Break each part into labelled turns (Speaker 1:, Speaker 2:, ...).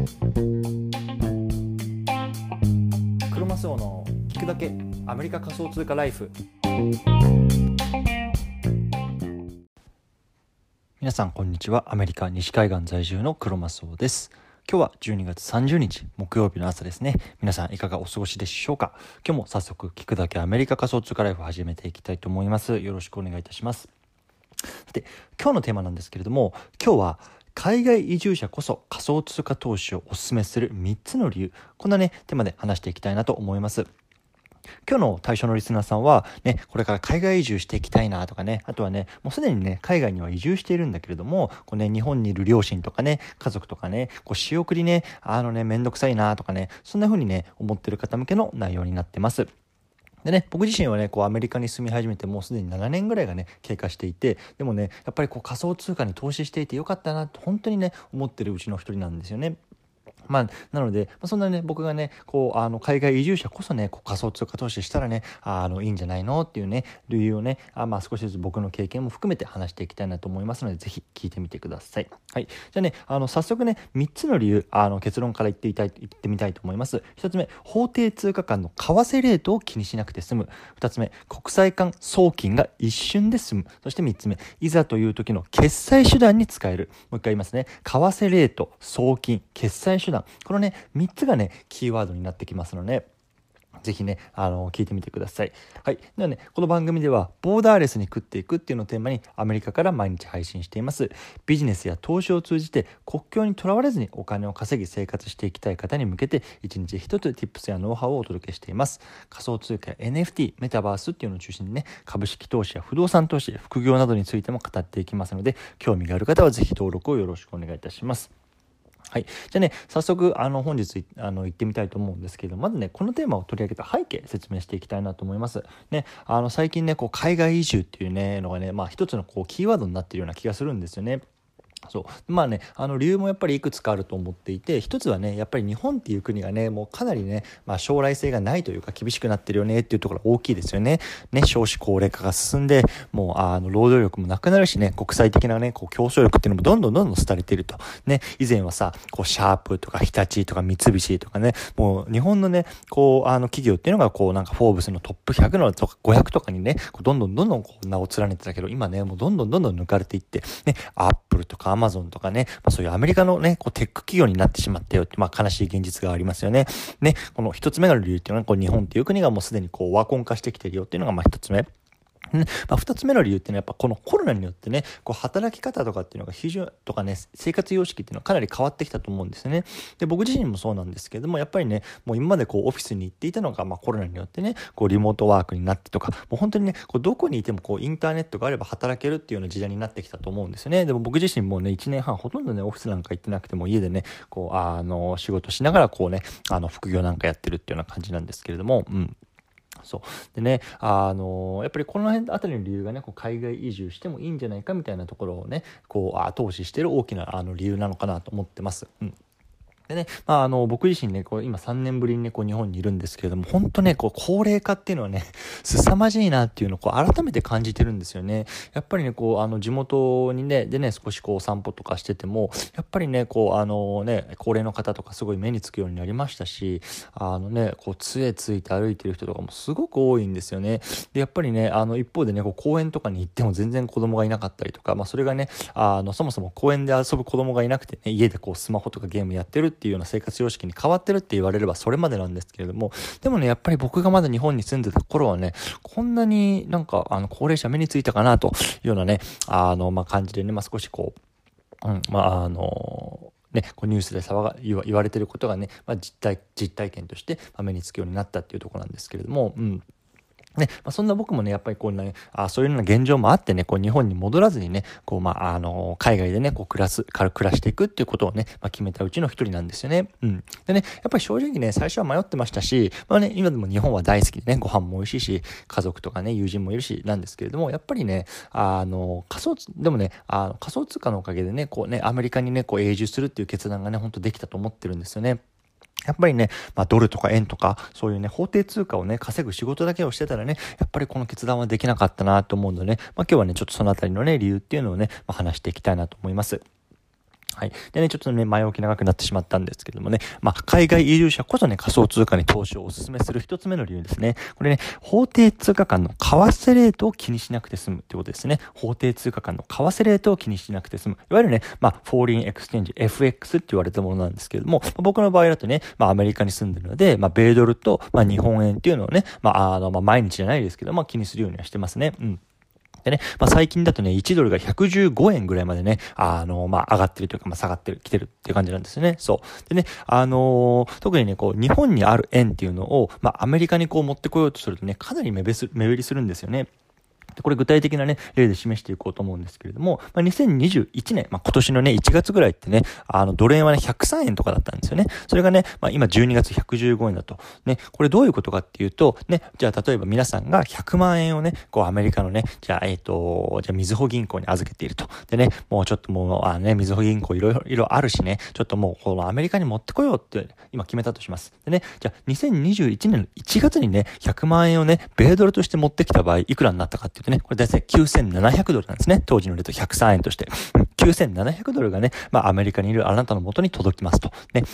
Speaker 1: クロマスオの聞くだけアメリカ仮想通貨ライフ。皆さんこんにちは。アメリカ西海岸在住のクロマスオです。今日は12月30日木曜日の朝ですね。皆さんいかがお過ごしでしょうか？今日も早速聞くだけアメリカ仮想通貨ライフを始めていきたいと思います。よろしくお願いいたします。さて今日のテーマなんですけれども今日は海外移住者こそ仮想通貨投資をお勧めする3つの理由こんなねテーマで話していきたいなと思います今日の対象のリスナーさんは、ね、これから海外移住していきたいなとかね、あとはね、もうすでにね、海外には移住しているんだけれども、こうね、日本にいる両親とかね、家族とかね、こう仕送りね、あのね、めんどくさいなとかね、そんな風にね、思ってる方向けの内容になってます。でね、僕自身はね、こうアメリカに住み始めてもうすでに7年ぐらいがね、経過していて、でもね、やっぱりこう仮想通貨に投資していてよかったなって本当にね、思ってるうちの一人なんですよね。まあ、なので、まあ、そんなね、僕がね、こう、あの、海外移住者こそね、こう仮想通貨投資したらね、あの、いいんじゃないのっていうね、理由をね、あまあ、少しずつ僕の経験も含めて話していきたいなと思いますので、ぜひ聞いてみてください。はい。じゃあね、あの、早速ね、3つの理由、あの、結論から言っていたい、言ってみたいと思います。1つ目、法定通貨間の為替レートを気にしなくて済む。2つ目、国際間送金が一瞬で済む。そして3つ目、いざという時の決済手段に使える。もう一回言いますね。為替レート、送金、決済手段。このね、3つがね、キーワードになってきますので、ぜひね、あの、聞いてみてください。はい。ではね、この番組では、ボーダーレスに食っていくっていうのをテーマに、アメリカから毎日配信しています。ビジネスや投資を通じて、国境にとらわれずにお金を稼ぎ生活していきたい方に向けて、一日一つ Tips やノウハウをお届けしています。仮想通貨や NFT、メタバースっていうのを中心にね、株式投資や不動産投資、副業などについても語っていきますので、興味がある方はぜひ登録をよろしくお願いいたします。はい。じゃあね、早速、あの、本日、あの、行ってみたいと思うんですけど、まずね、このテーマを取り上げた背景、説明していきたいなと思います。ね、あの、最近ね、こう、海外移住っていうね、のがね、まあ、一つの、こう、キーワードになってるような気がするんですよね。そうまあねあの理由もやっぱりいくつかあると思っていて一つはねやっぱり日本っていう国がねもうかなりね、まあ、将来性がないというか厳しくなってるよねっていうところが大きいですよね。ね少子高齢化が進んでもうあの労働力もなくなるしね国際的なねこう競争力っていうのもどんどんどんどん廃れていると。ね以前はさこうシャープとか日立とか三菱とかねもう日本のねこうあの企業っていうのがこうなんかフォーブスのトップ100のとか500とかにねどんどんどんどんこう名を連ねてたけど今ねもうどんどんどんどん抜かれていってねアップルとかマゾンとかねまあ、そういうアメリカのね、こうテック企業になってしまったよって、まあ、悲しい現実がありますよね。ね、この一つ目の理由っていうのは、こう日本っていう国がもうすでにこうワコン化してきてるよっていうのがまあ一つ目。まあ、二つ目の理由っていうのはやっぱこのコロナによってね、こう働き方とかっていうのが非常とかね、生活様式っていうのはかなり変わってきたと思うんですよね。で、僕自身もそうなんですけれども、やっぱりね、もう今までこうオフィスに行っていたのが、まあコロナによってね、こうリモートワークになってとか、もう本当にね、こうどこにいてもこうインターネットがあれば働けるっていうような時代になってきたと思うんですよね。でも僕自身もね、1年半ほとんどね、オフィスなんか行ってなくても家でね、こう、あの、仕事しながらこうね、あの、副業なんかやってるっていうような感じなんですけれども、うん。そう。でね、あのやっぱりこの辺あたりの理由がね、こう海外移住してもいいんじゃないかみたいなところをね、こう、後押ししてる大きなあの理由なのかなと思ってます。うん。でね、まあ、あの、僕自身ね、こう、今3年ぶりにね、こう、日本にいるんですけれども、本当ね、こう、高齢化っていうのはね、凄まじいなっていうのを、こう、改めて感じてるんですよね。やっぱりね、こう、あの、地元にね、でね、少しこう、散歩とかしてても、やっぱりね、こう、あのね、高齢の方とかすごい目につくようになりましたし、あのね、こう、杖ついて歩いてる人とかもすごく多いんですよね。で、やっぱりね、あの、一方でね、こう、公園とかに行っても全然子供がいなかったりとか、まあ、それがね、あの、そもそも公園で遊ぶ子供がいなくてね、家でこう、スマホとかゲームやってるってっていうような生活様式に変わってるって言われればそれまでなんですけれども、でもね、やっぱり僕がまだ日本に住んでた頃はね、こんなになんか、あの、高齢者目についたかなというようなね、あの、まあ、感じでね、まあ、少しこう、うん、まあ、あの、ね、こうニュースで騒が言わ言われてることがね、まあ、実体実体験として目につくようになったっていうところなんですけれども、うん、ね、まあ、そんな僕もね、やっぱりこうね、あそういうような現状もあってね、こう日本に戻らずにね、こうまあ、あの、海外でね、こう暮らす、暮らしていくっていうことをね、まあ、決めたうちの一人なんですよね。うん。でね、やっぱり正直ね、最初は迷ってましたし、まあね、今でも日本は大好きでね、ご飯も美味しいし、家族とかね、友人もいるし、なんですけれども、やっぱりね、あの、仮想、でもね、あの仮想通貨のおかげでね、こうね、アメリカにね、こう永住するっていう決断がね、本当できたと思ってるんですよね。やっぱりね、まあ、ドルとか円とか、そういうね、法定通貨をね、稼ぐ仕事だけをしてたらね、やっぱりこの決断はできなかったなと思うのでね、まあ、今日はね、ちょっとそのあたりのね、理由っていうのをね、まあ、話していきたいなと思います。はい。でね、ちょっとね、前置き長くなってしまったんですけどもね、まあ、海外移住者こそね、仮想通貨に投資をお勧めする一つ目の理由ですね。これね、法定通貨間の為替レートを気にしなくて済むってことですね。法定通貨間の為替レートを気にしなくて済む。いわゆるね、まあ、 foreign exchange、FX って言われたものなんですけどもま、僕の場合だとね、まあ、アメリカに住んでるので、まあ、米ドルと、まあ、日本円っていうのをね、まあ、あの、まあ、毎日じゃないですけど、まあ、気にするようにはしてますね。うん。でね、まあ、最近だとね、1ドルが115円ぐらいまでね、あの、まあ、上がってるというか、まあ、下がってる、来てるっていう感じなんですよね。そう。でね、あのー、特にね、こう、日本にある円っていうのを、まあ、アメリカにこう持ってこようとするとね、かなり目減りするんですよね。これ具体的なね、例で示していこうと思うんですけれども、まあ、2021年、まあ、今年のね、1月ぐらいってね、あの、ドル円はね、103円とかだったんですよね。それがね、まあ、今12月115円だと。ね、これどういうことかっていうと、ね、じゃあ例えば皆さんが100万円をね、こうアメリカのね、じゃあ、えっ、ー、と、じゃあ、みずほ銀行に預けていると。でね、もうちょっともう、あのね、みずほ銀行いろいろあるしね、ちょっともう、このアメリカに持ってこようって今決めたとします。でね、じゃあ、2021年の1月にね、100万円をね、米ドルとして持ってきた場合、いくらになったかっていうとね、これ大体9700ドルなんですね。当時のレート103円として。9700ドルがね、まあアメリカにいるあなたの元に届きますと。ね。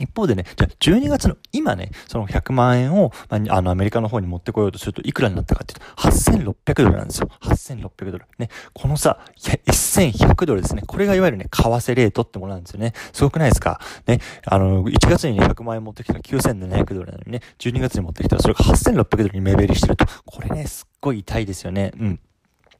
Speaker 1: 一方でね、じゃあ12月の今ね、その100万円を、まあ、あのアメリカの方に持ってこようとするといくらになったかっていうと、8600ドルなんですよ。8600ドル。ね。このさ、1100ドルですね。これがいわゆるね、為替レートってものなんですよね。すごくないですか？ね。あの、1月にね、100万円持ってきたら9700ドルなのにね、12月に持ってきたらそれが8600ドルに目減りしてると。これね、すごい痛いですよね。うん。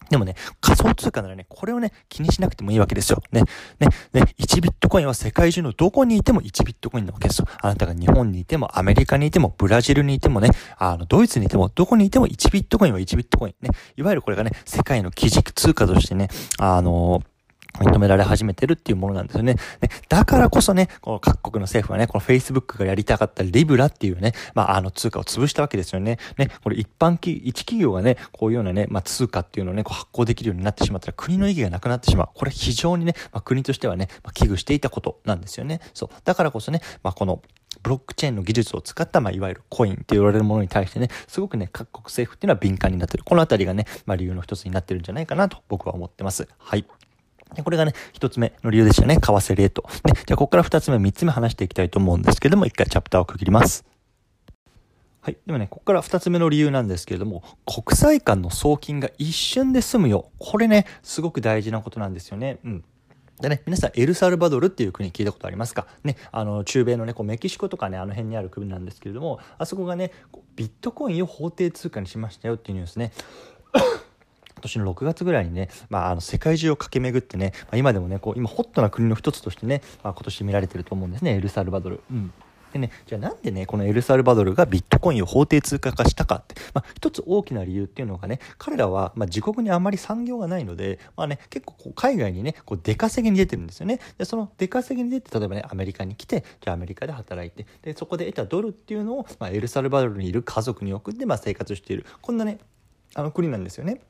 Speaker 1: でもね、仮想通貨ならね、これをね、気にしなくてもいいわけですよ。ね、ね、ね、1ビットコインは世界中のどこにいても1ビットコインなわけですよ。あなたが日本にいても、アメリカにいても、ブラジルにいてもね、あの、ドイツにいても、どこにいても1ビットコインは1ビットコイン。ね、いわゆるこれがね、世界の基軸通貨としてね、あのー認められ始めてるっていうものなんですよね。ねだからこそね、この各国の政府はね、この Facebook がやりたかったリブラっていうね、まあ、あの通貨を潰したわけですよね。ね、これ一般企、一企業がね、こういうようなね、まあ、通貨っていうのをね、こう発行できるようになってしまったら国の意義がなくなってしまう。これ非常にね、まあ、国としてはね、まあ、危惧していたことなんですよね。そう。だからこそね、まあ、この、ブロックチェーンの技術を使った、まあ、いわゆるコインって言われるものに対してね、すごくね、各国政府っていうのは敏感になってる。このあたりがね、まあ、理由の一つになってるんじゃないかなと僕は思ってます。はい。これがね、一つ目の理由でしたね。為替レート。ね、じゃあ、ここから二つ目、三つ目話していきたいと思うんですけども、一回チャプターを区切ります。はい。でもね、ここから二つ目の理由なんですけれども、国際間の送金が一瞬で済むよ。これね、すごく大事なことなんですよね。うん。でね、皆さん、エルサルバドルっていう国聞いたことありますか？ね、あの、中米のね、こうメキシコとかね、あの辺にある国なんですけれども、あそこがね、ビットコインを法定通貨にしましたよっていうニュースね。今年の6月ぐらいにね、まあ、あの世界中を駆け巡ってね、まあ、今でもねこう今ホットな国の一つとしてね、まあ、今年見られてると思うんですねエルサルバドル。うんでね、じゃあなんでね、このエルサルバドルがビットコインを法定通貨化したかって、まあ、一つ大きな理由っていうのがね、彼らは、まあ、自国にあまり産業がないので、まあね、結構こう海外にね、こう出稼ぎに出てるんですよね。で、その出稼ぎに出て、例えばね、アメリカに来て、じゃあアメリカで働いて、で、そこで得たドルっていうのを、まあ、エルサルバドルにいる家族に送って、まあ、生活している。こんなね、あの国なんですよね。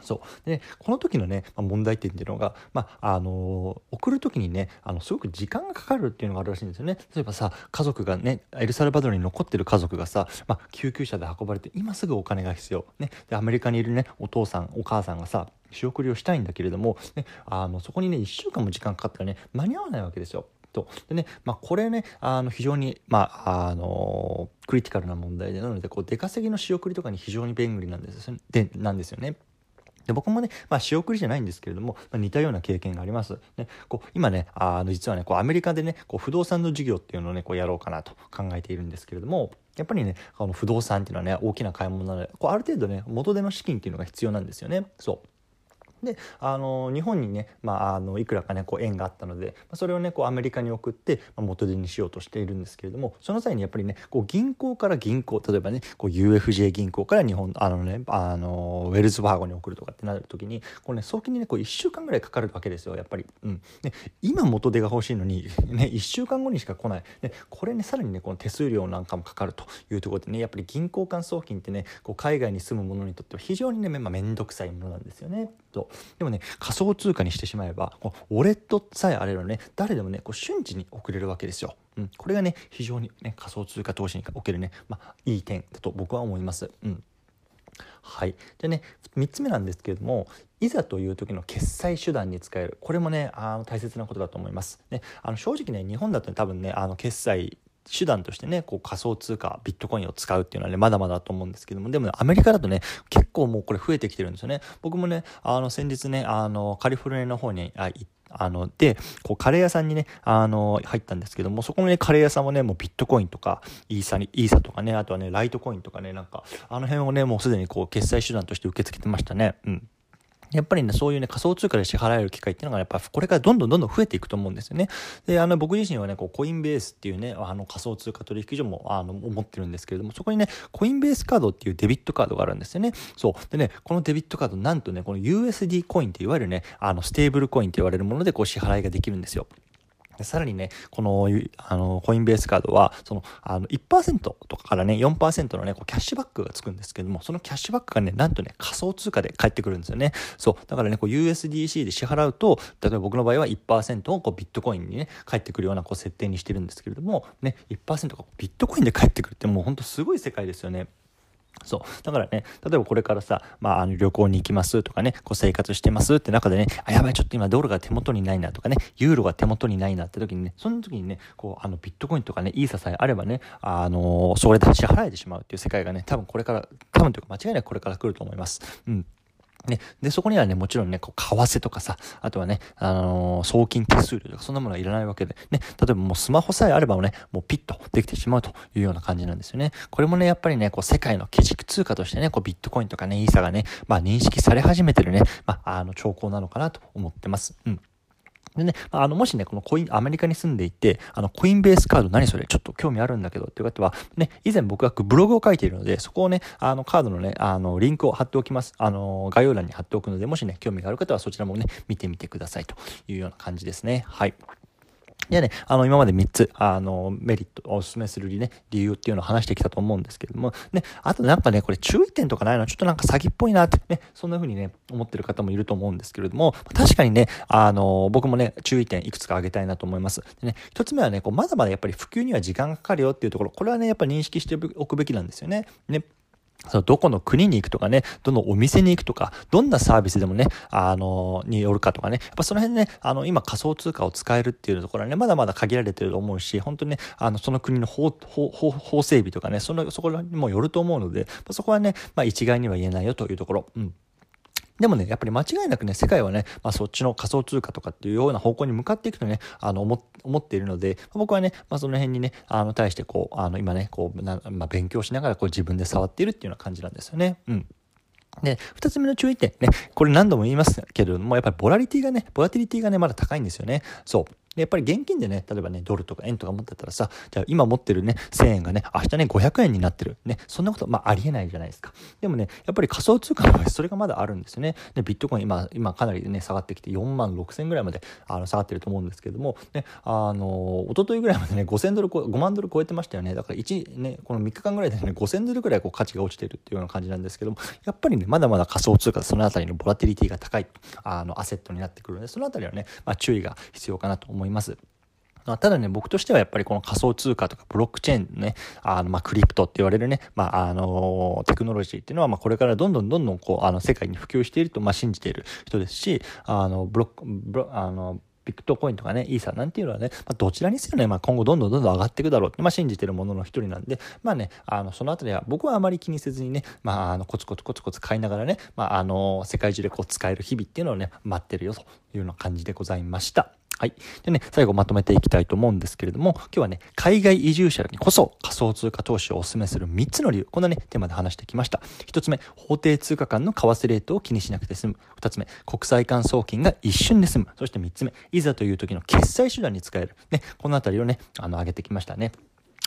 Speaker 1: そう。で、ね、この時のね、まあ、問題点っていうのが、まあ、あの、送る時にねあのすごく時間がかかるっていうのがあるらしいんですよね。例えばさ家族がねエルサルバドルに残ってる家族がさ、まあ、救急車で運ばれて今すぐお金が必要、ね、でアメリカにいるねお父さんお母さんがさ仕送りをしたいんだけれども、ね、あのそこにね1週間も時間かかったらね間に合わないわけですよ。と。でね、まあ、これねあの非常に、まあ、あのクリティカルな問題でなのでこう出稼ぎの仕送りとかに非常に便利なんですでなんですよね。で僕もね、まあ、仕送りじゃないんですけれども、まあ、似たような経験があります。ね、こう今ね、あの実はね、こうアメリカでね、こう不動産の事業っていうのをね、こうやろうかなと考えているんですけれども、やっぱりね、あの不動産っていうのはね、大きな買い物なので、こうある程度ね、元手の資金っていうのが必要なんですよね。そう。であの日本にね、まあ、あのいくらかねこう縁があったのでそれをねこうアメリカに送って、まあ、元手にしようとしているんですけれどもその際にやっぱりねこう銀行から銀行例えばねこう UFJ 銀行から日本あのねあのウェルズバーゴに送るとかってなる時にこう、ね、送金にねこう1週間ぐらいかかるわけですよやっぱり。うん、ね、今元手が欲しいのに、ね、1週間後にしか来ない、ね、これねさらにねこの手数料なんかもかかるというところでねやっぱり銀行間送金ってねこう海外に住む者にとっては非常にね、まあ、面倒くさいものなんですよね。とでもね仮想通貨にしてしまえばこうウォレットさえあればね誰でもねこう瞬時に送れるわけですよ。うん、これがね非常にね仮想通貨投資におけるね、まあ、いい点だと僕は思います。うんはい。でね、3つ目なんですけれども、いざという時の決済手段に使えるこれもねあの大切なことだと思います。ね、あの正直ね日本だと、ね、多分ねあの決済手段としてね、こう仮想通貨、ビットコインを使うっていうのはね、まだまだと思うんですけども、でも、ね、アメリカだとね、結構もうこれ増えてきてるんですよね。僕もね、あの、先日ね、あの、カリフォルニアの方に行って、あの、で、こう、カレー屋さんにね、あの、入ったんですけども、そこのね、カレー屋さんもね、もうビットコインとか、イーサに、イーサとかね、あとはね、ライトコインとかね、なんか、あの辺をね、もうすでにこう、決済手段として受け付けてましたね。うん。やっぱりね、そういうね、仮想通貨で支払える機会っていうのが、やっぱこれからどんどんどんどん増えていくと思うんですよね。で、あの、僕自身はね、こう、コインベースっていうね、あの、仮想通貨取引所も、あの、思ってるんですけれども、そこにね、コインベースカードっていうデビットカードがあるんですよね。そう。でね、このデビットカード、なんとね、この USD コインっていわゆるね、あの、ステーブルコインって言われるもので、こう、支払いができるんですよ。さらにね、この、あの、コインベースカードは、その、あの、1%とかからね、4%のね、こうキャッシュバックがつくんですけども、そのキャッシュバックがね、なんとね、仮想通貨で返ってくるんですよね。そう。だからね、こう USDC で支払うと、例えば僕の場合は1%をこうビットコインにね、返ってくるようなこう設定にしてるんですけれども、ね、1%がビットコインで返ってくるってもうほんとすごい世界ですよね。そう。だからね、例えばこれからさ、まあ、あの旅行に行きますとかね、こう生活してますって中でね、あ、やばい、ちょっと今ドルが手元にないなとかね、ユーロが手元にないなって時にね、その時にね、こう、あのビットコインとかね、イーサさえあればね、あのー、それで支払えてしまうっていう世界がね、多分これから、多分というか間違いなくこれから来ると思います。うん。ね、で、そこにはね、もちろんね、こう、為替とかさ、あとはね、あのー、送金手数料とか、そんなものはいらないわけで、ね、例えばもうスマホさえあればね、もうピッとできてしまうというような感じなんですよね。これもね、やっぱりね、こう、世界の基軸通貨としてね、こう、ビットコインとかね、イーサがね、まあ、認識され始めてるね、まあ、あの、兆候なのかなと思ってます。うん。でね、あの、もしね、このコイン、アメリカに住んでいて、あの、コインベースカード何それちょっと興味あるんだけどっていう方は、ね、以前僕がブログを書いているので、そこをね、あの、カードのね、あの、リンクを貼っておきます。あの、概要欄に貼っておくので、もしね、興味がある方はそちらもね、見てみてくださいというような感じですね。はい。でね、あの、今まで3つ、あの、メリットを、お勧めする理ね、理由っていうのを話してきたと思うんですけれども、ね、あとなんかね、これ注意点とかないのちょっとなんか詐欺っぽいなってね、そんな風にね、思ってる方もいると思うんですけれども、確かにね、あの、僕もね、注意点いくつか挙げたいなと思います。でね、一つ目はね、こう、まだまだやっぱり普及には時間がかかるよっていうところ、これはね、やっぱ認識しておくべきなんですよね。ね、そのどこの国に行くとかね、どのお店に行くとか、どんなサービスでもね、あの、によるかとかね、やっぱその辺ね、あの、今仮想通貨を使えるっていうところはね、まだまだ限られてると思うし、本当にね、あの、その国の法、法、法整備とかね、その、そこにもよると思うので、そこはね、まあ一概には言えないよというところ。うん。でもね、やっぱり間違いなくね、世界はね、まあそっちの仮想通貨とかっていうような方向に向かっていくとね、あの、思思っているので、僕はね、まあその辺にね、あの、対してこう、あの、今ね、こう、まあ勉強しながらこう自分で触っているっていうような感じなんですよね。うん。で、二つ目の注意点ね、これ何度も言いますけれども、やっぱりボラリティがね、ボラティリティがね、まだ高いんですよね。そう。で、やっぱり現金でね、例えばね、ドルとか円とか持ってたらさ、じゃあ今持ってるね、1000円がね、明日ね、500円になってる。ね、そんなこと、まあありえないじゃないですか。でもね、やっぱり仮想通貨の場合、それがまだあるんですよね。で、ビットコイン今、今かなりね、下がってきて4万6千ぐらいまであの下がってると思うんですけども、ね、あの、一昨日ぐらいまでね、5000ドル、5万ドル超えてましたよね。だから1、ね、この3日間ぐらいでね、5000ドルぐらいこう価値が落ちてるっていうような感じなんですけども、やっぱりね、まだまだ仮想通貨、そのあたりのボラティリティが高い、あの、アセットになってくるので、そのあたりはね、まあ注意が必要かなと思います。いますただね、僕としてはやっぱりこの仮想通貨とかブロックチェーンね、あの、ま、クリプトって言われるね、まあ、あの、テクノロジーっていうのは、ま、これからどんどんどんどん、こう、あの、世界に普及していると、ま、信じている人ですし、あの、ブロック、ブロあの、ビットコインとかね、イーサなんていうのはね、まあ、どちらにせよね、まあ、今後どんどんどんどん上がっていくだろうって、まあ、信じてるものの一人なんで、まあね、あの、そのあたりは僕はあまり気にせずにね、まあ、あの、コツコツコツコツ買いながらね、まあ、あの、世界中でこう使える日々っていうのをね、待ってるよというような感じでございました。はい。でね、最後まとめていきたいと思うんですけれども、今日はね、海外移住者にこそ仮想通貨投資をお勧めする3つの理由、こんなね、テーマで話してきました。1つ目、法定通貨間の為替レートを気にしなくて済む。2つ目、国際間送金が一瞬で済む。そして3つ目、いざという時の決済手段に使える。ね、このあたりをね、あの、上げてきましたね。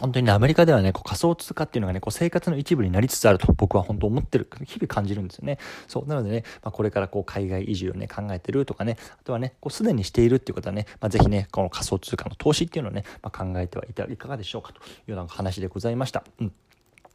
Speaker 1: 本当にね、アメリカではね、こう仮想通貨っていうのがね、こう生活の一部になりつつあると僕は本当思ってる、日々感じるんですよね。そう。なのでね、まあ、これからこう海外移住をね、考えてるとかね、あとはね、こうすでにしているっていうことはね、まあ、ぜひね、この仮想通貨の投資っていうのをね、まあ、考えてはいたいかがでしょうかというような話でございました。うん。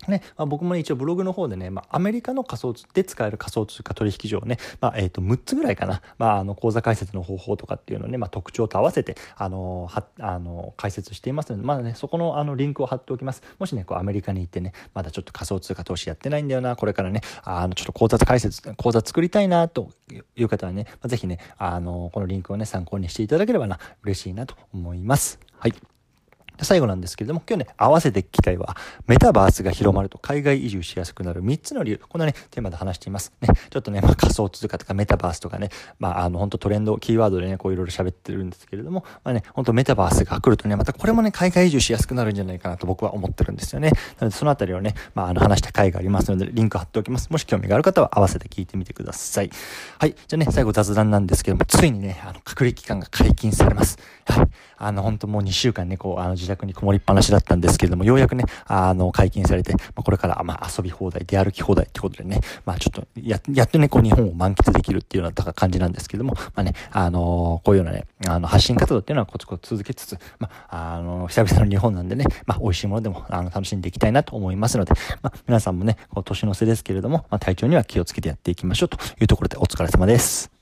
Speaker 1: ね、まあ、僕もね、一応ブログの方でね、まあ、アメリカの仮想通で使える仮想通貨取引所をね、まあ、え、と、6つぐらいかな、まあ、あの、口座開設の方法とかっていうのをね、まあ、特徴と合わせて、あの、は、あの、解説していますので、まだね、そこの、あの、リンクを貼っておきます。もしね、こう、アメリカに行ってね、まだちょっと仮想通貨投資やってないんだよな、これからね、あの、ちょっと口座開設、口座作りたいな、という方はね、まあ、ぜひね、あの、このリンクをね、参考にしていただければな、嬉しいなと思います。はい。最後なんですけれども、今日ね、合わせて聞きたいは、メタバースが広まると海外移住しやすくなる3つの理由。こんなね、テーマで話しています。ね、ちょっとね、まあ、仮想通貨とかメタバースとかね、まあ、あの、本当トレンド、キーワードでね、こういろいろ喋ってるんですけれども、まあね、本当メタバースが来るとね、またこれもね、海外移住しやすくなるんじゃないかなと僕は思ってるんですよね。なので、そのあたりをね、まあ、あの、話した回がありますので、リンク貼っておきます。もし興味がある方は合わせて聞いてみてください。はい。じゃあね、最後雑談なんですけども、ついにね、あの、隔離期間が解禁されます。はい。あの、本当もう2週間ね、こう、あの、自宅にこもりっぱなしだったんですけれども、ようやくね、あの、解禁されて、まあ、これから、まあ、遊び放題、出歩き放題ってことでね、まあ、ちょっと、や、やっとね、こう、日本を満喫できるっていうような感じなんですけども、まあね、あのこういうようなね、あの、発信活動っていうのはコツコツ続けつつ、まあ、あの、久々の日本なんでね、まあ、美味しいものでも、あの、楽しんでいきたいなと思いますので、まあ、皆さんもね、こう、年の瀬ですけれども、まあ、体調には気をつけてやっていきましょうというところでお疲れ様です。